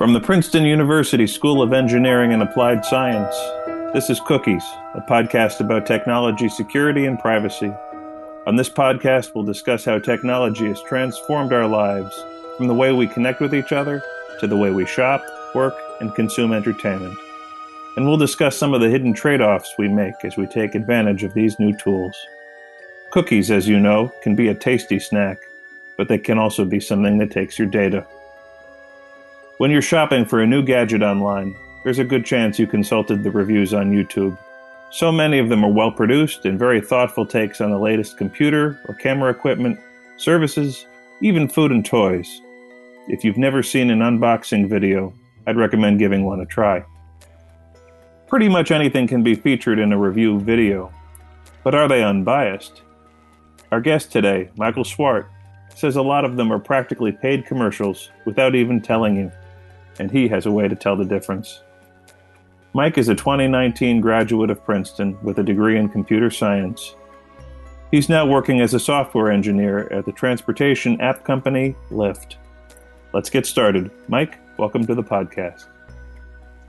From the Princeton University School of Engineering and Applied Science, this is Cookies, a podcast about technology security and privacy. On this podcast, we'll discuss how technology has transformed our lives from the way we connect with each other to the way we shop, work, and consume entertainment. And we'll discuss some of the hidden trade offs we make as we take advantage of these new tools. Cookies, as you know, can be a tasty snack, but they can also be something that takes your data. When you're shopping for a new gadget online, there's a good chance you consulted the reviews on YouTube. So many of them are well produced and very thoughtful takes on the latest computer or camera equipment, services, even food and toys. If you've never seen an unboxing video, I'd recommend giving one a try. Pretty much anything can be featured in a review video, but are they unbiased? Our guest today, Michael Swart, says a lot of them are practically paid commercials without even telling you and he has a way to tell the difference. Mike is a 2019 graduate of Princeton with a degree in computer science. He's now working as a software engineer at the transportation app company Lyft. Let's get started. Mike, welcome to the podcast.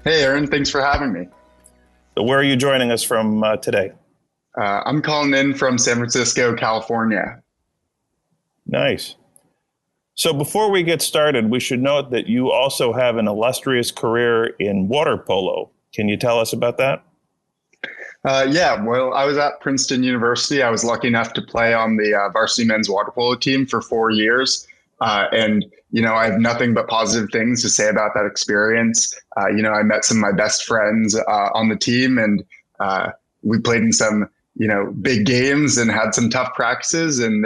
Hey, Aaron, thanks for having me. So, where are you joining us from uh, today? Uh, I'm calling in from San Francisco, California. Nice. So before we get started, we should note that you also have an illustrious career in water polo. Can you tell us about that? Uh, yeah, well, I was at Princeton University. I was lucky enough to play on the uh, varsity men's water polo team for four years. Uh, and, you know, I have nothing but positive things to say about that experience. Uh, you know, I met some of my best friends uh, on the team and uh, we played in some, you know, big games and had some tough practices. And,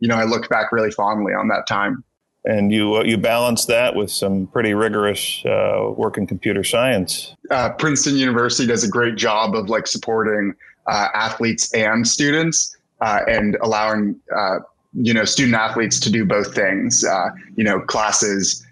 you know, I look back really fondly on that time and you uh, you balance that with some pretty rigorous uh, work in computer science. Uh, Princeton University does a great job of like supporting uh, athletes and students uh, and allowing uh, you know student athletes to do both things. you know, classes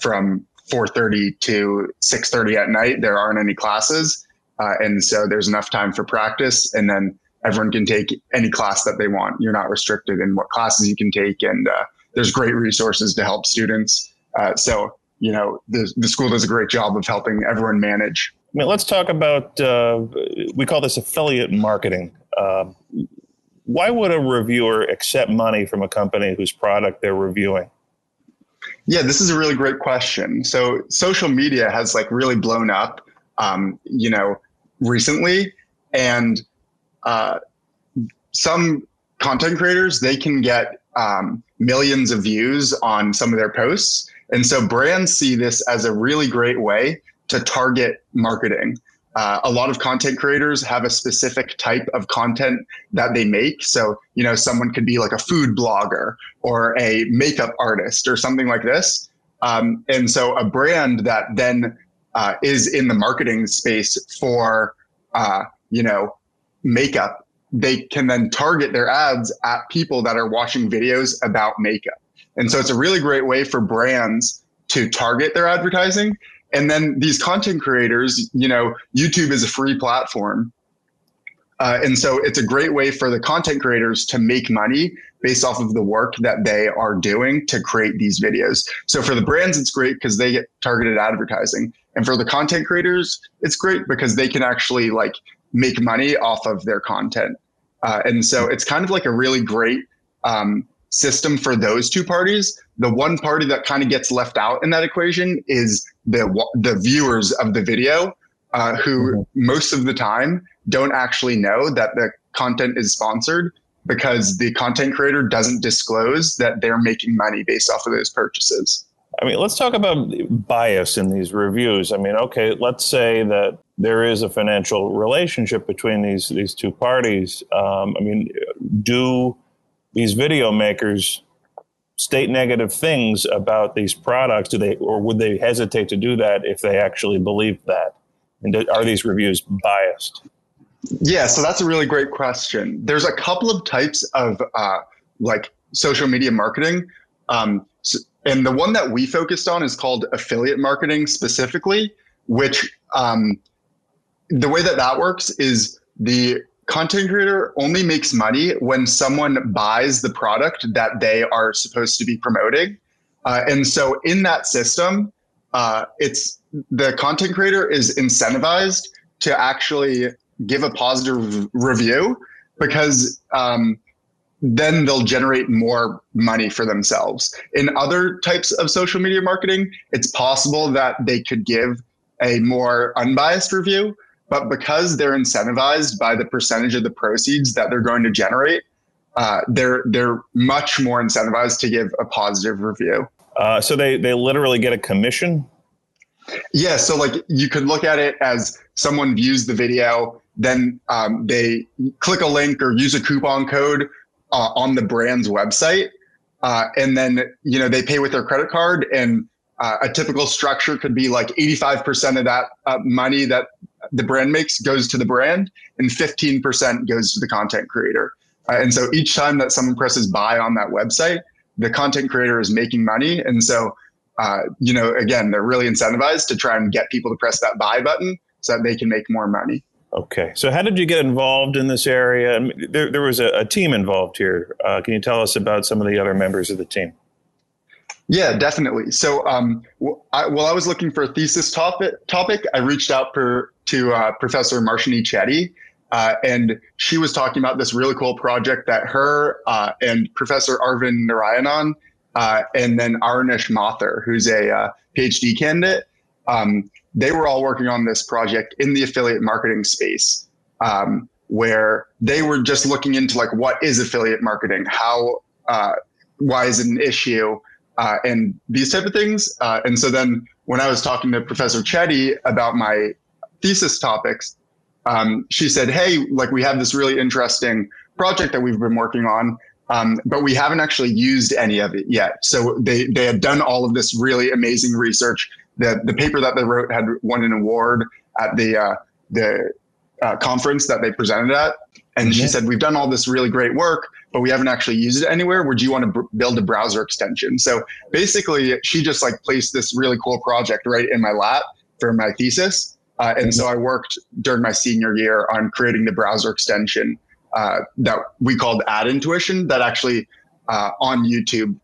from 4:30 to 6:30 at night. There aren't any classes, and so there's enough time for practice, and then everyone can take any class that they want. You're not restricted in what classes you can take, and there's great resources to help students. Uh, so, you know, the, the school does a great job of helping everyone manage. I mean, let's talk about, uh, we call this affiliate marketing. Uh, why would a reviewer accept money from a company whose product they're reviewing? Yeah, this is a really great question. So, social media has like really blown up, um, you know, recently, and uh, some content creators they can get um, millions of views on some of their posts. And so brands see this as a really great way to target marketing. Uh, a lot of content creators have a specific type of content that they make. So, you know, someone could be like a food blogger or a makeup artist or something like this. Um, and so a brand that then uh, is in the marketing space for, uh, you know, makeup they can then target their ads at people that are watching videos about makeup. And so it's a really great way for brands to target their advertising. And then these content creators, you know, YouTube is a free platform. Uh, and so it's a great way for the content creators to make money based off of the work that they are doing to create these videos. So for the brands, it's great because they get targeted advertising. And for the content creators, it's great because they can actually like make money off of their content. Uh, and so it's kind of like a really great um, system for those two parties. The one party that kind of gets left out in that equation is the the viewers of the video, uh, who mm-hmm. most of the time don't actually know that the content is sponsored because the content creator doesn't disclose that they're making money based off of those purchases. I mean, let's talk about bias in these reviews. I mean, okay, let's say that there is a financial relationship between these these two parties. Um, I mean, do these video makers state negative things about these products? Do they, or would they hesitate to do that if they actually believe that? And are these reviews biased? Yeah, so that's a really great question. There's a couple of types of uh, like social media marketing. Um, and the one that we focused on is called affiliate marketing specifically, which um, the way that that works is the content creator only makes money when someone buys the product that they are supposed to be promoting. Uh, and so in that system, uh, it's the content creator is incentivized to actually give a positive review because um, then they'll generate more money for themselves. In other types of social media marketing, it's possible that they could give a more unbiased review, but because they're incentivized by the percentage of the proceeds that they're going to generate, uh, they're they're much more incentivized to give a positive review. Uh, so they they literally get a commission. Yeah, so like you could look at it as someone views the video, then um, they click a link or use a coupon code uh, on the brand's website, uh, and then you know they pay with their credit card, and uh, a typical structure could be like 85% of that uh, money that the brand makes goes to the brand, and 15% goes to the content creator. Uh, and so each time that someone presses buy on that website, the content creator is making money, and so. Uh, you know, again, they're really incentivized to try and get people to press that buy button so that they can make more money. Okay. So, how did you get involved in this area? I mean, there, there was a, a, team involved here. Uh, can you tell us about some of the other members of the team? Yeah, definitely. So, um, I, while I was looking for a thesis topic, topic I reached out per, to uh, Professor Marshini Chetty, uh, and she was talking about this really cool project that her uh, and Professor Arvind Narayanan uh, and then Arunesh Mathur, who's a uh, PhD candidate, um, they were all working on this project in the affiliate marketing space, um, where they were just looking into like what is affiliate marketing, how, uh, why is it an issue, uh, and these type of things. Uh, and so then when I was talking to Professor Chetty about my thesis topics, um, she said, "Hey, like we have this really interesting project that we've been working on." Um, but we haven't actually used any of it yet. So they they had done all of this really amazing research the the paper that they wrote had won an award at the uh, the uh, conference that they presented at. And mm-hmm. she said, "We've done all this really great work, but we haven't actually used it anywhere. Would you want to b- build a browser extension?" So basically, she just like placed this really cool project right in my lap for my thesis. Uh, and mm-hmm. so I worked during my senior year on creating the browser extension uh, that we called Ad Intuition that actually uh, on YouTube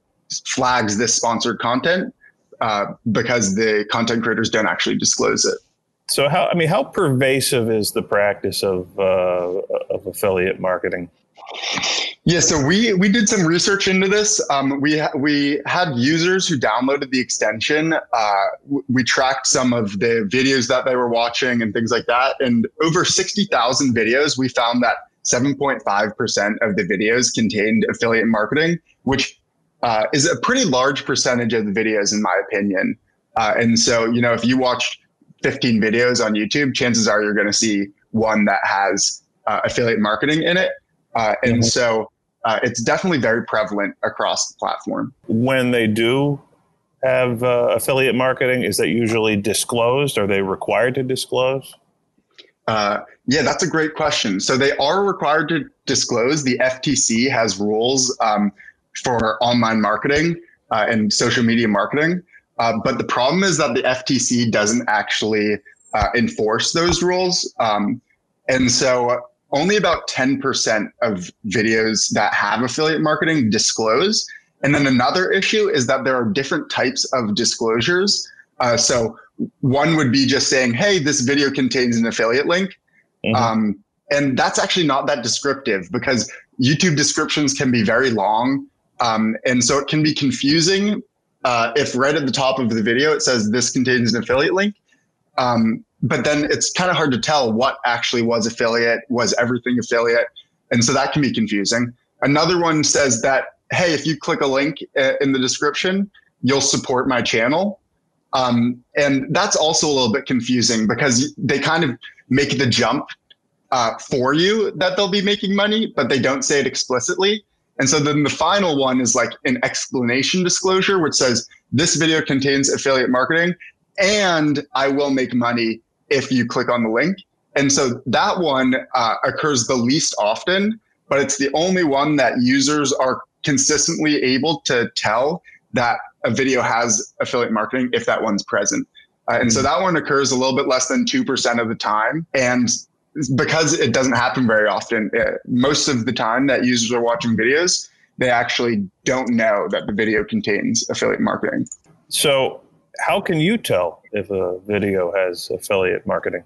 flags this sponsored content uh, because the content creators don't actually disclose it. So how I mean, how pervasive is the practice of uh, of affiliate marketing? Yeah, so we we did some research into this. Um, we ha- we had users who downloaded the extension. Uh, we tracked some of the videos that they were watching and things like that. And over sixty thousand videos, we found that seven point five percent of the videos contained affiliate marketing, which uh, is a pretty large percentage of the videos, in my opinion. Uh, and so, you know, if you watch 15 videos on YouTube, chances are you're going to see one that has uh, affiliate marketing in it. Uh, and mm-hmm. so uh, it's definitely very prevalent across the platform. When they do have uh, affiliate marketing, is that usually disclosed? Are they required to disclose? yeah, that's a great question. So they are required to disclose. The FTC has rules um, for online marketing uh, and social media marketing. Uh, but the problem is that the FTC doesn't actually uh, enforce those rules. Um, and so only about 10% of videos that have affiliate marketing disclose. And then another issue is that there are different types of disclosures. Uh, so one would be just saying, hey, this video contains an affiliate link. Mm-hmm. Um, and that's actually not that descriptive because YouTube descriptions can be very long um, and so it can be confusing uh, if right at the top of the video it says this contains an affiliate link. Um, but then it's kind of hard to tell what actually was affiliate, was everything affiliate. And so that can be confusing. Another one says that, hey, if you click a link uh, in the description, you'll support my channel. Um, and that's also a little bit confusing because they kind of make the jump uh, for you that they'll be making money, but they don't say it explicitly. And so then the final one is like an explanation disclosure, which says this video contains affiliate marketing and I will make money if you click on the link. And so that one uh, occurs the least often, but it's the only one that users are consistently able to tell that a video has affiliate marketing if that one's present. Uh, and so that one occurs a little bit less than 2% of the time. And because it doesn't happen very often, uh, most of the time that users are watching videos, they actually don't know that the video contains affiliate marketing. So, how can you tell if a video has affiliate marketing?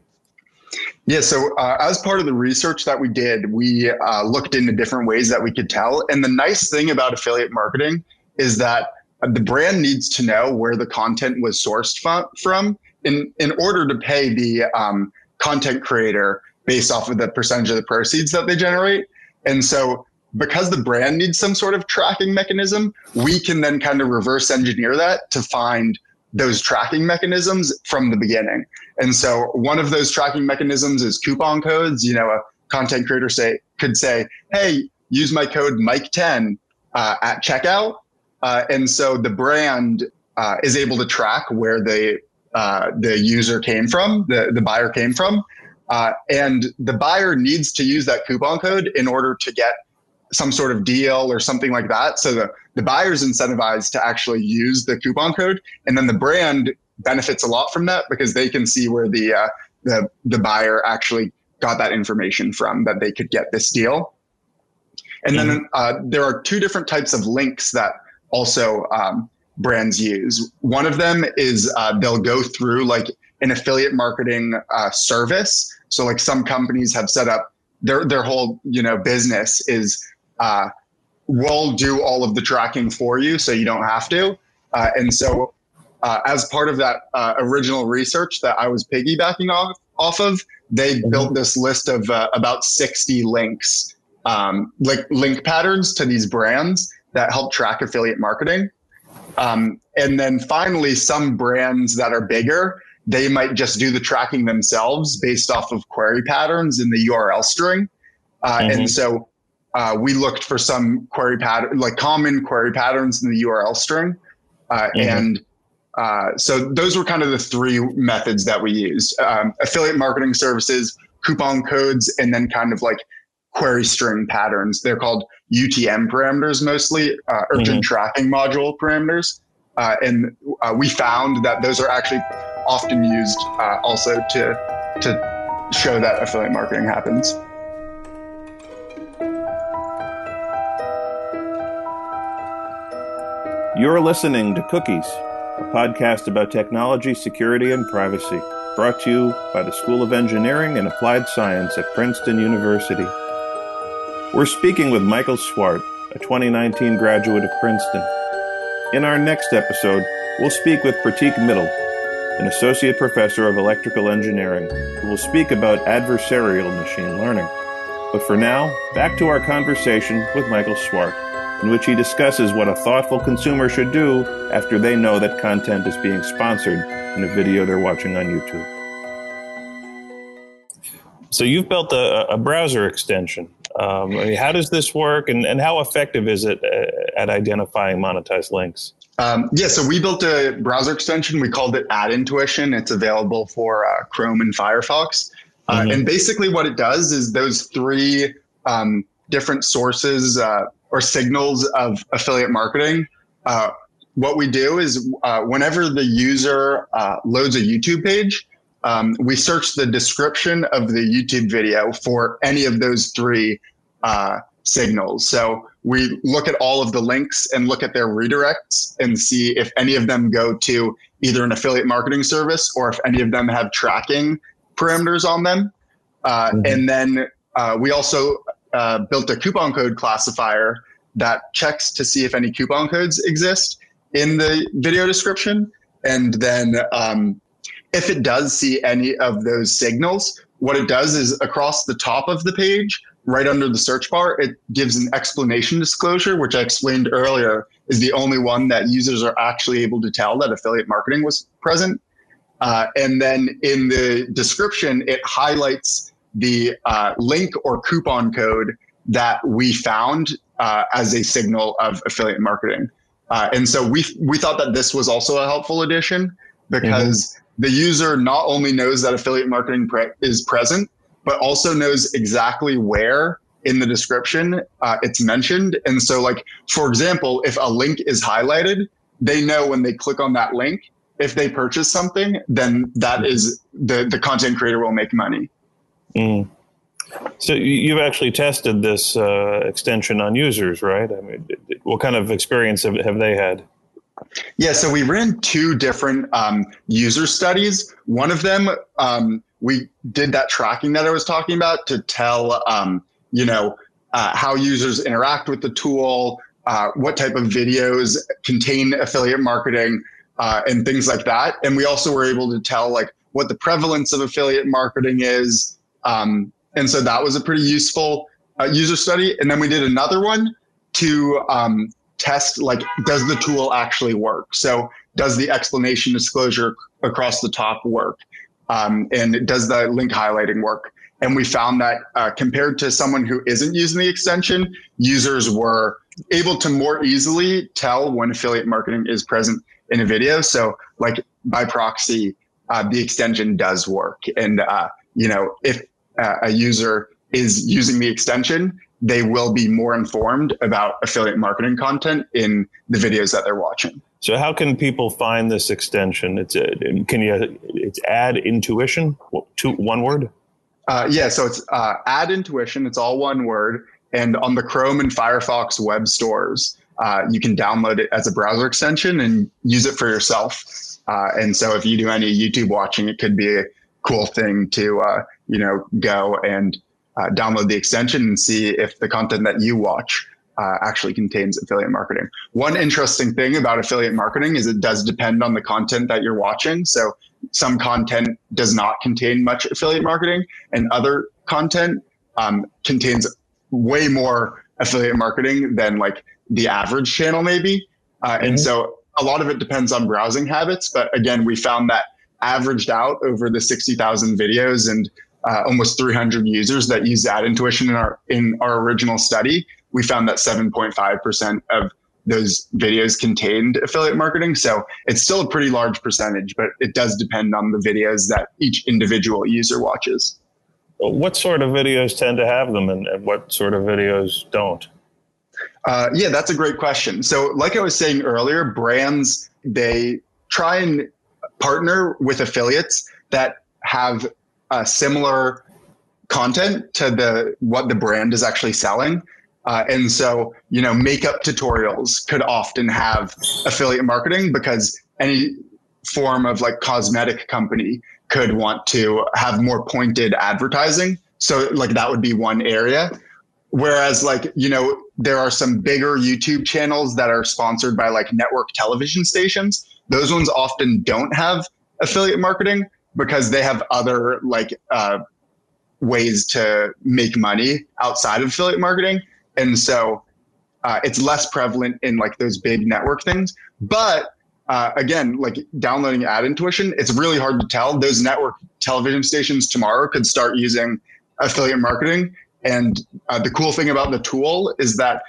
Yeah, so uh, as part of the research that we did, we uh, looked into different ways that we could tell. And the nice thing about affiliate marketing is that the brand needs to know where the content was sourced from in, in order to pay the um, content creator based off of the percentage of the proceeds that they generate. And so because the brand needs some sort of tracking mechanism, we can then kind of reverse engineer that to find those tracking mechanisms from the beginning. And so one of those tracking mechanisms is coupon codes. You know, a content creator say could say, "Hey, use my code Mike10 uh, at checkout," uh, and so the brand uh, is able to track where the uh, the user came from, the the buyer came from, uh, and the buyer needs to use that coupon code in order to get some sort of deal or something like that. So the, the buyer's incentivized to actually use the coupon code. And then the brand benefits a lot from that because they can see where the, uh, the, the buyer actually got that information from that they could get this deal. And mm-hmm. then uh, there are two different types of links that also um, brands use. One of them is uh, they'll go through like an affiliate marketing uh, service. So like some companies have set up their their whole you know business is uh, we'll do all of the tracking for you so you don't have to. Uh, and so, uh, as part of that uh, original research that I was piggybacking off, off of, they mm-hmm. built this list of uh, about 60 links, um, like link patterns to these brands that help track affiliate marketing. Um, and then finally, some brands that are bigger, they might just do the tracking themselves based off of query patterns in the URL string. Uh, mm-hmm. And so uh, we looked for some query pattern, like common query patterns in the URL string. Uh, mm-hmm. And uh, so those were kind of the three methods that we used um, affiliate marketing services, coupon codes, and then kind of like query string patterns. They're called UTM parameters mostly, uh, Urchin mm-hmm. tracking module parameters. Uh, and uh, we found that those are actually often used uh, also to, to show that affiliate marketing happens. You're listening to Cookies, a podcast about technology, security, and privacy, brought to you by the School of Engineering and Applied Science at Princeton University. We're speaking with Michael Swart, a 2019 graduate of Princeton. In our next episode, we'll speak with Prateek Mittal, an associate professor of electrical engineering, who will speak about adversarial machine learning. But for now, back to our conversation with Michael Swart in which he discusses what a thoughtful consumer should do after they know that content is being sponsored in a video they're watching on YouTube. So you've built a, a browser extension. Um, how does this work, and, and how effective is it uh, at identifying monetized links? Um, yeah, so we built a browser extension. We called it Ad Intuition. It's available for uh, Chrome and Firefox. Uh, mm-hmm. And basically, what it does is those three um, different sources uh, or signals of affiliate marketing, uh, what we do is uh, whenever the user uh, loads a YouTube page, um, we search the description of the YouTube video for any of those three uh, signals. So we look at all of the links and look at their redirects and see if any of them go to either an affiliate marketing service or if any of them have tracking parameters on them. Uh, mm-hmm. And then uh, we also uh, built a coupon code classifier that checks to see if any coupon codes exist in the video description. And then um, if it does see any of those signals, what it does is across the top of the page, right under the search bar, it gives an explanation disclosure, which I explained earlier is the only one that users are actually able to tell that affiliate marketing was present. Uh, and then in the description, it highlights the uh, link or coupon code that we found uh, as a signal of affiliate marketing. Uh, and so we we thought that this was also a helpful addition because mm-hmm. The user not only knows that affiliate marketing pre- is present, but also knows exactly where in the description uh, it's mentioned. And so, like for example, if a link is highlighted, they know when they click on that link, if they purchase something, then that is the the content creator will make money. Mm. So you've actually tested this uh, extension on users, right? I mean, what kind of experience have, have they had? Yeah, so we ran two different um, user studies. One of them, um, we did that tracking that I was talking about to tell, um, you know, uh, how users interact with the tool, uh, what type of videos contain affiliate marketing, uh, and things like that. And we also were able to tell like what the prevalence of affiliate marketing is. Um, and so that was a pretty useful uh, user study. And then we did another one to um, test like does the tool actually work? So does the explanation disclosure across the top work? Um, and does the link highlighting work? And we found that uh, compared to someone who isn't using the extension users were able to more easily tell when affiliate marketing is present in a video. So like by proxy uh, the extension does work. And uh, you know if uh, a user is using the extension they will be more informed about affiliate marketing content in the videos that they're watching. So how can people find this extension? It's a, can you it's Ad Intuition two one word? Uh, yeah, so it's uh, Ad Intuition. It's all one word, and on the Chrome and Firefox web stores, uh, you can download it as a browser extension and use it for yourself. Uh, and so if you do any YouTube watching, it could be a cool thing to uh, you know go and uh, download the extension and see if the content that you watch uh, actually contains affiliate marketing. One interesting thing about affiliate marketing is it does depend on the content that you're watching. So some content does not contain much affiliate marketing, and other content um, contains way more affiliate marketing than like the average channel, maybe. Uh, mm-hmm. And so a lot of it depends on browsing habits. But again, we found that averaged out over the 60,000 videos and uh, almost 300 users that use ad intuition in our in our original study, we found that 7.5% of those videos contained affiliate marketing. So it's still a pretty large percentage, but it does depend on the videos that each individual user watches. What sort of videos tend to have them and, and what sort of videos don't? Uh, yeah, that's a great question. So, like I was saying earlier, brands, they try and partner with affiliates that have uh, similar content to the what the brand is actually selling. Uh, and so, you know, makeup tutorials could often have affiliate marketing because any form of like cosmetic company could want to have more pointed advertising. So, like, that would be one area. Whereas, like, you know, there are some bigger YouTube channels that are sponsored by like network television stations. Those ones often don't have affiliate marketing because they have other like uh, ways to make money outside of affiliate marketing, and so uh, it's less prevalent in like those big network things. But uh, again, like downloading ad intuition, it's really hard to tell. Those network television stations tomorrow could start using affiliate marketing. And uh, the cool thing about the tool is that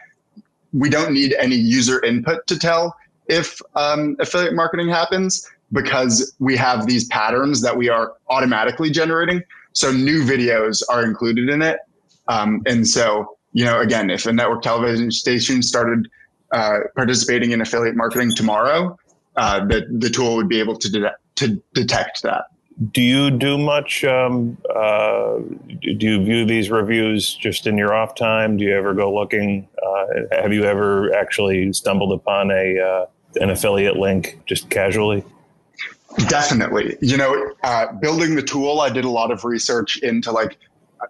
we don't need any user input to tell if um, affiliate marketing happens because we have these patterns that we are automatically generating. So new videos are included in it. Um, and so, you know, again, if a network television station started uh, participating in affiliate marketing tomorrow, uh, the, the tool would be able to, de- to detect that. Do you do much? Um, uh, do you view these reviews just in your off time? Do you ever go looking? Uh, have you ever actually stumbled upon a uh, an affiliate link just casually? Definitely. You know, uh, building the tool, I did a lot of research into like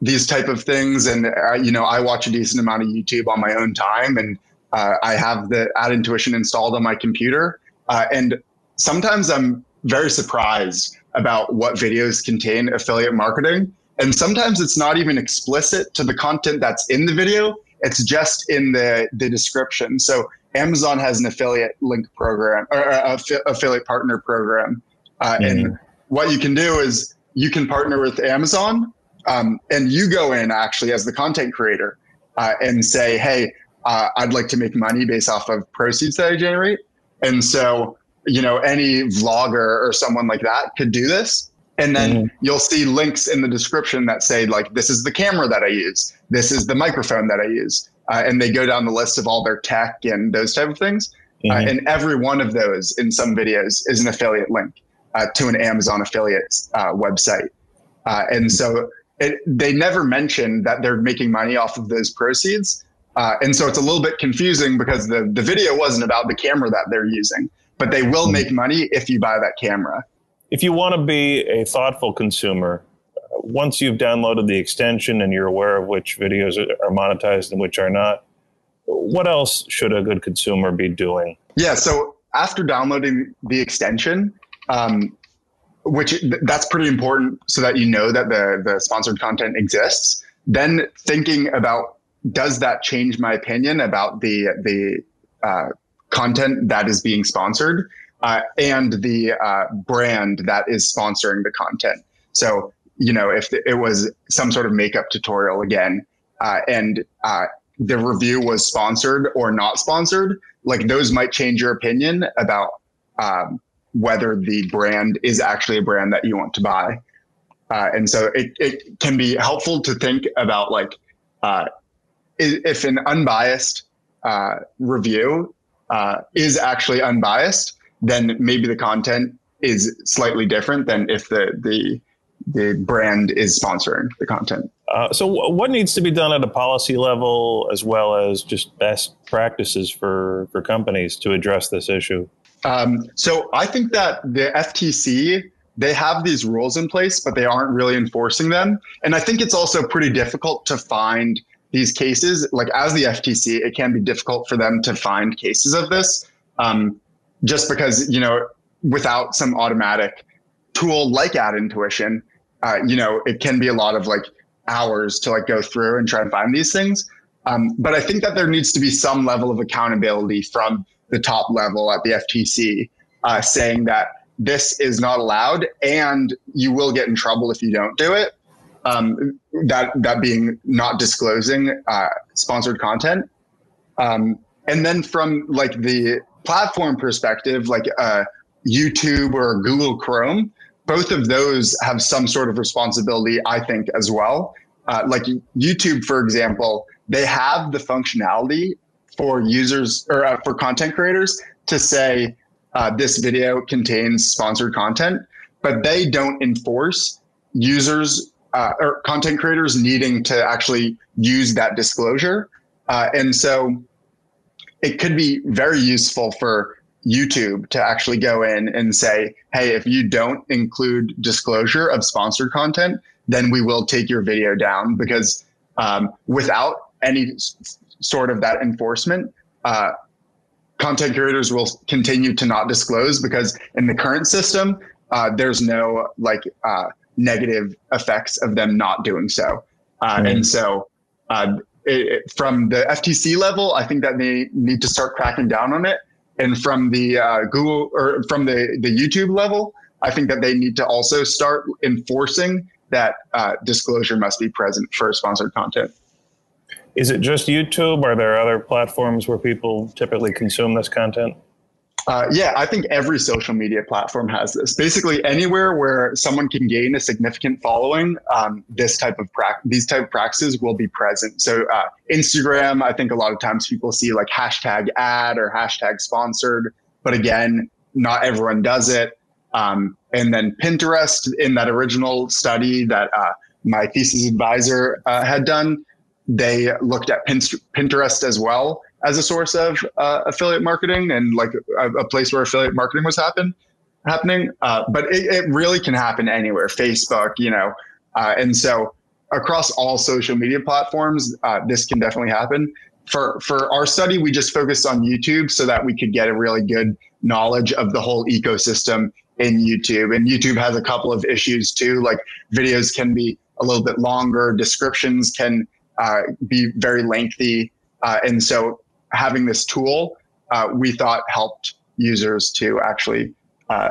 these type of things, and uh, you know, I watch a decent amount of YouTube on my own time, and uh, I have the Ad Intuition installed on my computer, uh, and sometimes I'm very surprised about what videos contain affiliate marketing, and sometimes it's not even explicit to the content that's in the video; it's just in the the description. So Amazon has an affiliate link program or uh, affiliate partner program uh, mm-hmm. And what you can do is you can partner with Amazon um, and you go in actually as the content creator uh, and say, hey, uh, I'd like to make money based off of proceeds that I generate. And so, you know, any vlogger or someone like that could do this. And then mm-hmm. you'll see links in the description that say, like, this is the camera that I use, this is the microphone that I use. Uh, and they go down the list of all their tech and those type of things. Uh, mm-hmm. and every one of those in some videos is an affiliate link uh, to an Amazon affiliate uh, website. Uh, and so it, they never mention that they're making money off of those proceeds. Uh, and so it's a little bit confusing because the, the video wasn't about the camera that they're using, but they will make money if you buy that camera. If you want to be a thoughtful consumer, uh, once you've downloaded the extension and you're aware of which videos are monetized and which are not, what else should a good consumer be doing? Yeah, so after downloading the extension, um, which that's pretty important so that you know that the, the sponsored content exists, then thinking about does that change my opinion about the the uh, content that is being sponsored uh, and the uh, brand that is sponsoring the content. So you know if it was some sort of makeup tutorial again, uh, and uh, the review was sponsored or not sponsored, like those might change your opinion about um, whether the brand is actually a brand that you want to buy. Uh, and so it, it can be helpful to think about like uh, if an unbiased uh, review uh, is actually unbiased, then maybe the content is slightly different than if the the the brand is sponsoring the content. Uh, so, what needs to be done at a policy level, as well as just best practices for for companies to address this issue? Um, so, I think that the FTC they have these rules in place, but they aren't really enforcing them, and I think it's also pretty difficult to find these cases. Like as the FTC, it can be difficult for them to find cases of this, um, just because you know without some automatic tool like ad intuition, uh, you know, it can be a lot of like hours to like go through and try and find these things. Um, but I think that there needs to be some level of accountability from the top level at the FTC uh, saying that this is not allowed and you will get in trouble if you don't do it. Um, that that being not disclosing uh, sponsored content. Um, and then from like the platform perspective, like uh, YouTube or Google Chrome, both of those have some sort of responsibility, I think, as well. Uh, like YouTube, for example, they have the functionality for users or uh, for content creators to say uh, this video contains sponsored content, but they don't enforce users uh, or content creators needing to actually use that disclosure. Uh, and so it could be very useful for YouTube to actually go in and say, hey, if you don't include disclosure of sponsored content, then we will take your video down because um, without any sort of that enforcement, uh, content creators will continue to not disclose because in the current system, uh, there's no like uh, negative effects of them not doing so. Mm-hmm. And so uh, it, it, from the FTC level, I think that they need to start cracking down on it and from the uh, Google or from the the YouTube level, I think that they need to also start enforcing that uh, disclosure must be present for sponsored content. Is it just YouTube? Are there other platforms where people typically consume this content? Uh, yeah, I think every social media platform has this. Basically, anywhere where someone can gain a significant following, um, this type of pra- these type of practices will be present. So, uh, Instagram, I think a lot of times people see like hashtag ad or hashtag sponsored, but again, not everyone does it. Um, and then Pinterest, in that original study that uh, my thesis advisor uh, had done, they looked at Pinterest as well as a source of uh, affiliate marketing and like a, a, place where affiliate marketing was happen happening. Uh, but it, it, really can happen anywhere, Facebook, you know, uh, and so across all social media platforms, uh, this can definitely happen. For for our study, we just focused on YouTube so that we could get a really good knowledge of the whole ecosystem in YouTube. And YouTube has a couple of issues too, like videos can be a little bit longer, descriptions can uh, be very lengthy. Uh, and so having this tool, uh, we thought helped users to actually uh,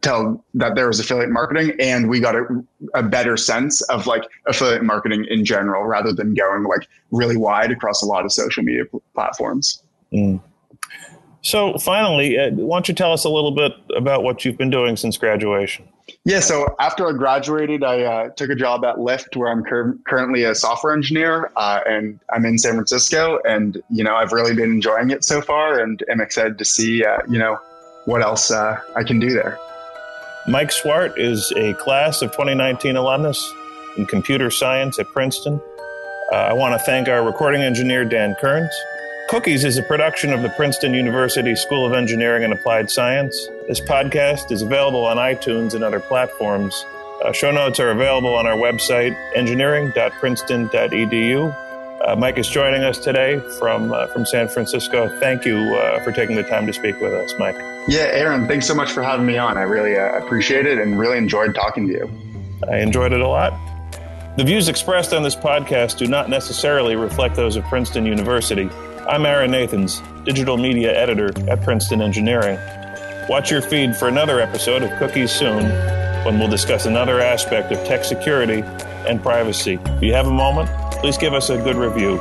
tell that there was affiliate marketing and we got a, a, better sense of like affiliate marketing in general rather than going like really wide across a lot of social media pl- platforms. Mm. So finally, why don't you tell us a little bit about what you've been doing since graduation? Yeah, so after I graduated, I uh, took a job at Lyft, where I'm cur- currently a software engineer, uh, and I'm in San Francisco. And you know, I've really been enjoying it so far, and am excited to see uh, you know what else uh, I can do there. Mike Swart is a class of 2019 alumnus. in computer science at Princeton. Uh, I want to thank our recording engineer, Dan Kearns. Cookies is a production of the Princeton University School of Engineering and Applied Science. This podcast is available on iTunes and other platforms. Uh, show notes are available on our website, engineering.princeton.edu. Uh, Mike is joining us today from uh, from San Francisco. Thank you uh, for taking the time to speak with us, Mike. Yeah, Aaron, thanks so much for having me on. I really uh, appreciate it and really enjoyed talking to you. I enjoyed it a lot. The views expressed on this podcast do not necessarily reflect those of Princeton University. I'm Aaron Nathans, digital media editor at Princeton Engineering. Watch your feed for another episode of Cookies soon when we'll discuss another aspect of tech security and privacy. If you have a moment, please give us a good review.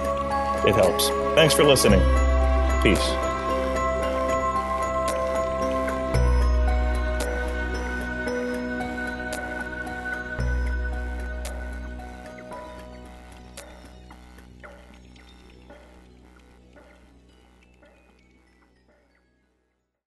It helps. Thanks for listening. Peace.